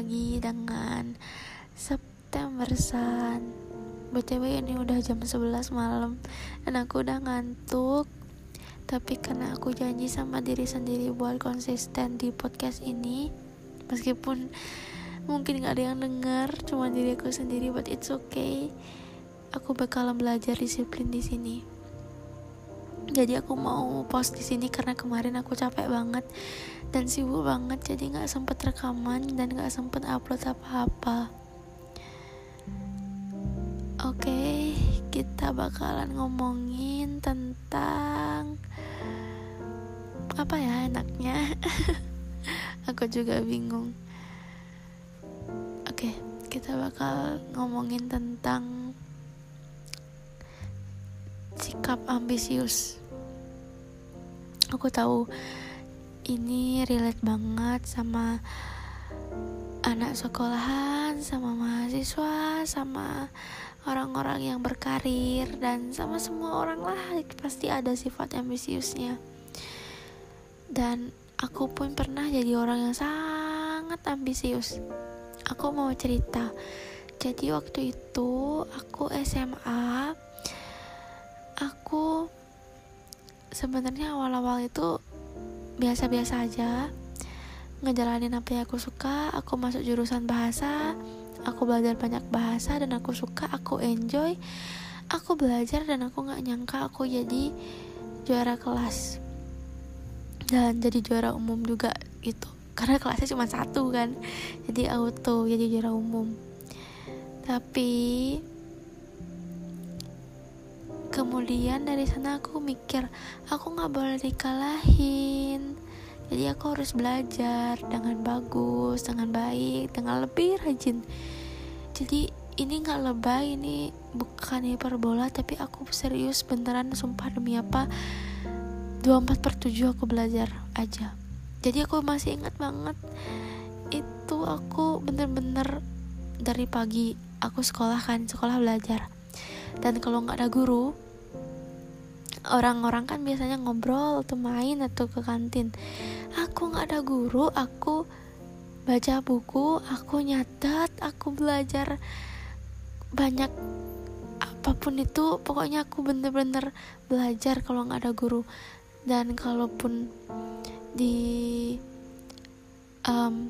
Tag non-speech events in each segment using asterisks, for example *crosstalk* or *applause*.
lagi dengan September Sun BTW ini udah jam 11 malam Dan aku udah ngantuk. Tapi karena aku janji sama diri sendiri buat konsisten di podcast ini Meskipun mungkin gak ada yang denger Cuma diri aku sendiri but it's okay. Aku bakalan belajar disiplin di sini jadi aku mau post di sini karena kemarin aku capek banget dan sibuk banget jadi nggak sempet rekaman dan nggak sempet upload apa-apa. Oke okay, kita bakalan ngomongin tentang apa ya enaknya? *laughs* Aku juga bingung. Oke okay, kita bakal ngomongin tentang sikap ambisius aku tahu ini relate banget sama anak sekolahan, sama mahasiswa, sama orang-orang yang berkarir dan sama semua orang lah pasti ada sifat ambisiusnya. Dan aku pun pernah jadi orang yang sangat ambisius. Aku mau cerita. Jadi waktu itu aku SMA aku sebenarnya awal-awal itu biasa-biasa aja. Ngejalanin apa yang aku suka aku masuk jurusan bahasa aku belajar banyak bahasa dan aku suka aku enjoy aku belajar dan aku nggak nyangka aku jadi juara kelas. Dan jadi juara umum juga gitu. *laughs* Karena kelasnya cuma satu kan jadi auto jadi juara umum. Tapi kemudian dari sana aku mikir aku nggak boleh dikalahin. Jadi aku harus belajar dengan bagus dengan baik dengan lebih rajin. Jadi ini nggak lebay ini bukan hiperbola tapi aku serius beneran sumpah demi apa 24 per 7 aku belajar aja. Jadi aku masih ingat banget itu aku bener-bener dari pagi aku sekolah kan sekolah belajar. Dan kalau nggak ada guru orang-orang kan biasanya ngobrol atau main atau ke kantin. Aku nggak ada guru aku baca buku aku nyatet aku belajar banyak apa pun itu. Pokoknya aku bener-bener belajar kalau nggak ada guru. Dan kalaupun di um,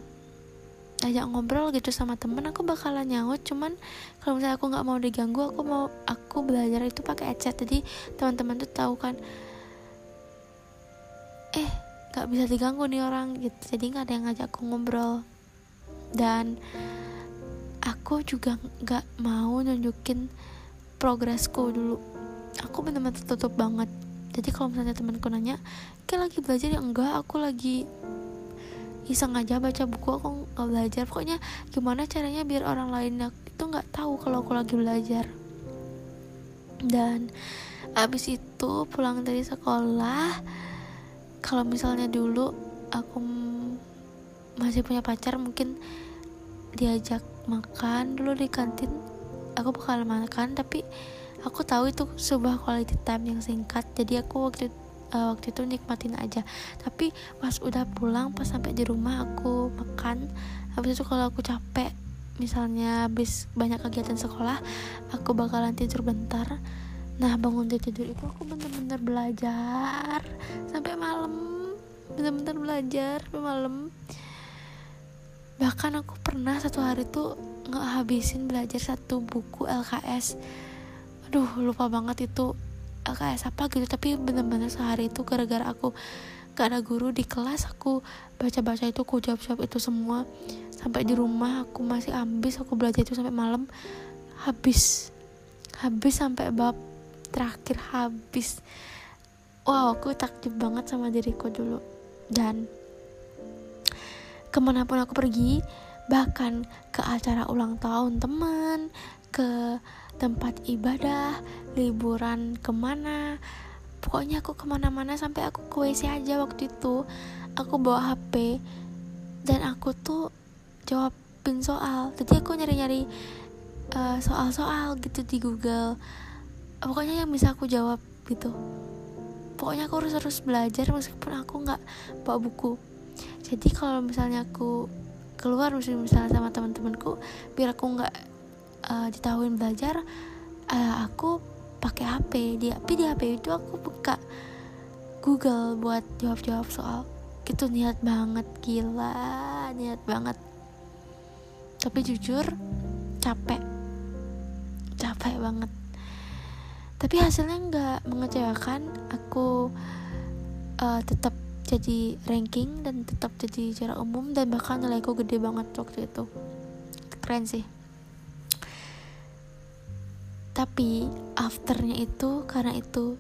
ajak ngobrol gitu sama temen aku bakalan nyaut cuman kalau misalnya aku nggak mau diganggu aku mau aku belajar itu pakai headset. Jadi teman-teman tuh tahu kan eh nggak bisa diganggu nih orang gitu. Jadi nggak ada yang ngajak aku ngobrol. Dan aku juga nggak mau nunjukin progresku dulu. Aku bener-bener tertutup banget. Jadi kalau misalnya temanku nanya kayak lagi belajar ya? Enggak aku lagi iseng aja baca buku. Aku belajar. Pokoknya gimana caranya biar orang lain itu nggak tahu kalau aku lagi belajar. Dan abis itu pulang dari sekolah kalau misalnya dulu aku masih punya pacar mungkin diajak makan. Dulu di kantin aku bakal makan tapi aku tahu itu sebuah quality time yang singkat. Jadi aku waktu uh, waktu itu nikmatin aja. Tapi pas udah pulang pas sampai di rumah aku makan habis itu kalau aku capek misalnya habis banyak kegiatan sekolah aku bakalan tidur bentar. Nah bangun dari tidur itu aku bener-bener belajar sampai malam. Bener-bener belajar sampai malam. Bahkan aku pernah satu hari tuh nggak habisin belajar satu buku LKS aduh lupa banget itu kayak apa gitu. Tapi bener-bener sehari itu gara-gara aku gak ada guru di kelas aku baca-baca itu aku jawab-jawab itu semua. Sampai di rumah aku masih ambis aku belajar itu sampai malam. Habis habis sampai bab terakhir habis. Wow aku takjub banget sama diriku dulu. Dan ke mana pun aku pergi bahkan ke acara ulang tahun teman ke tempat ibadah liburan ke mana. Pokoknya aku ke mana-mana sampai aku ke WC aja waktu itu. Aku bawa HP dan aku tuh jawabin soal. Jadi aku nyari-nyari uh, soal-soal gitu di Google. Pokoknya yang bisa aku jawab gitu. Pokoknya aku harus terus belajar meskipun aku nggak bawa buku. Jadi kalau misalnya aku keluar misalnya sama teman-temanku biar aku nggak uh, ditahuin belajar uh, aku pakai HP di tapi di HP itu aku buka Google buat jawab-jawab soal itu niat banget gila niat banget. Tapi jujur capek. Capek banget. Tapi hasilnya nggak mengecewakan aku uh, tetap jadi ranking dan tetap jadi jarak umum dan bahkan nilaiku gede banget waktu itu. Keren sih. Tapi afternya itu karena itu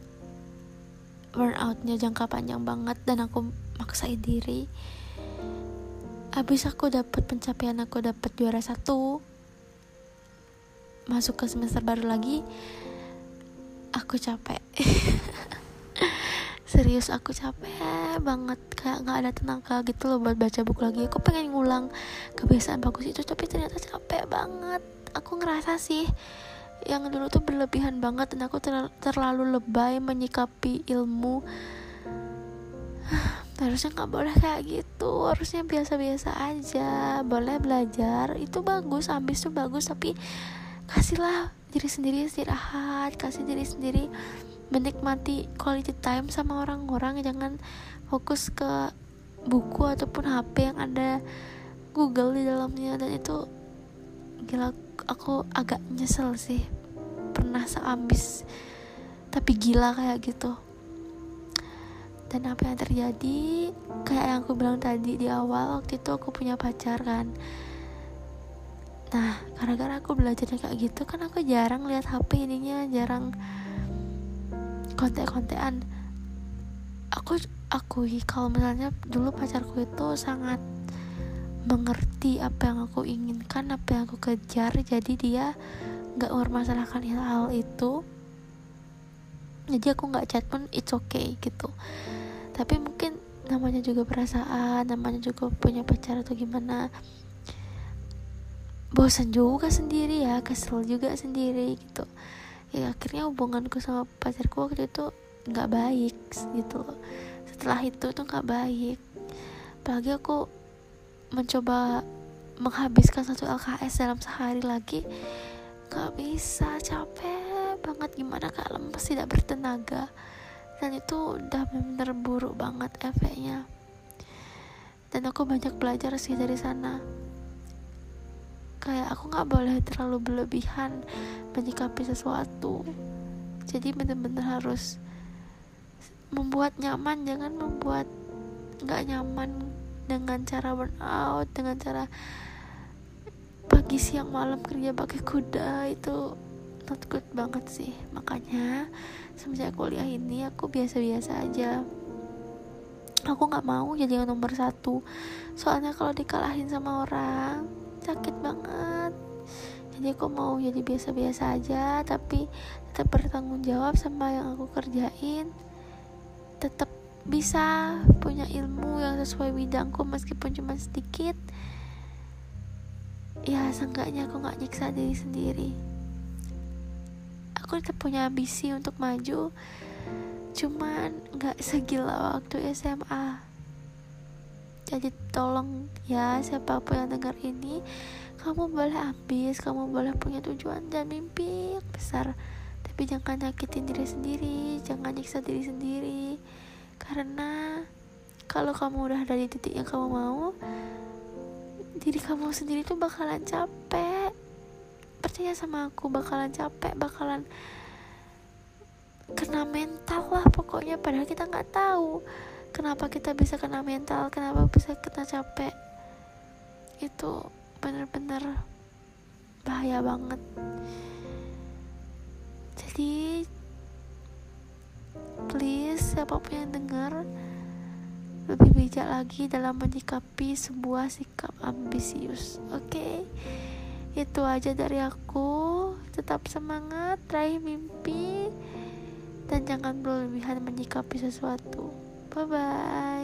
burnoutnya jangka panjang banget dan aku maksain diri habis aku dapat pencapaian aku dapat juara satu masuk ke semester baru lagi aku capek. *laughs* Serius aku capek banget kayak nggak ada tenaga gitu loh buat baca buku lagi. Aku pengen ngulang kebiasaan bagus itu tapi ternyata capek banget. Aku ngerasa sih yang dulu tuh berlebihan banget dan aku ter terlalu lebay menyikapi ilmu. *sighs* Harusnya nggak boleh kayak gitu harusnya biasa-biasa aja. Boleh belajar itu bagus ambis tuh bagus tapi kasihlah diri sendiri istirahat kasih diri sendiri menikmati quality time sama orang-orang. Jangan fokus ke buku ataupun HP yang ada Google di dalamnya. Dan itu gila aku agak nyesel sih. Pernah seambis tapi gila kayak gitu. Dan apa yang terjadi? Kayak yang aku bilang tadi di awal waktu itu aku punya pacar kan. Nah gara-gara aku belajarnya kayak gitu kan aku jarang lihat HP ininya jarang kontek-kontekan. Aku akui kalau misalnya dulu pacarku itu sangat mengerti apa yang aku inginkan apa yang aku kejar jadi dia nggak mempermasalahkan hal itu. Jadi aku nggak chat pun it's okay gitu. Tapi mungkin namanya juga perasaan namanya juga punya pacar atau gimana bosan juga sendiri ya kesel juga sendiri gitu ya akhirnya hubunganku sama pacarku waktu itu nggak baik gitu setelah itu tuh nggak baik. Apalagi aku mencoba menghabiskan satu LKS dalam sehari lagi gak bisa capek banget. Gimana kak? Lemes tidak bertenaga. Dan itu udah bener-bener buruk banget efeknya. Dan aku banyak belajar sih dari sana kayak aku nggak boleh terlalu berlebihan menyikapi sesuatu. Jadi bener-bener harus membuat nyaman jangan membuat nggak nyaman dengan cara burnout dengan cara pagi siang malam kerja pakai kuda itu not good banget sih. Makanya semenjak kuliah ini aku biasa-biasa aja. Aku nggak mau jadi yang nomor satu. Soalnya kalau dikalahin sama orang sakit banget. Jadi aku mau jadi biasa-biasa aja tapi tetap bertanggung jawab sama yang aku kerjain. Tetap bisa punya ilmu yang sesuai bidangku meskipun cuma sedikit. Ya seenggaknya aku nggak nyiksa diri sendiri. Aku tetap punya ambisi untuk maju cuman nggak segila waktu SMA jadi tolong ya siapa pun yang dengar ini kamu boleh ambis kamu boleh punya tujuan dan mimpi yang besar. Tapi jangan nyakitin diri sendiri jangan nyiksa diri sendiri. Karena kalau kamu udah ada di titik yang kamu mau diri kamu sendiri tuh bakalan capek. Percaya sama aku bakalan capek bakalan kena mental lah pokoknya. Padahal kita nggak tahu kenapa kita bisa kena mental kenapa bisa kena capek. Itu bener-bener bahaya banget. Jadi please siapa pun yang dengar lebih bijak lagi dalam menyikapi sebuah sikap ambisius oke? Okay? itu aja dari aku. Tetap semangat raih mimpi dan jangan berlebihan menyikapi sesuatu 拜拜。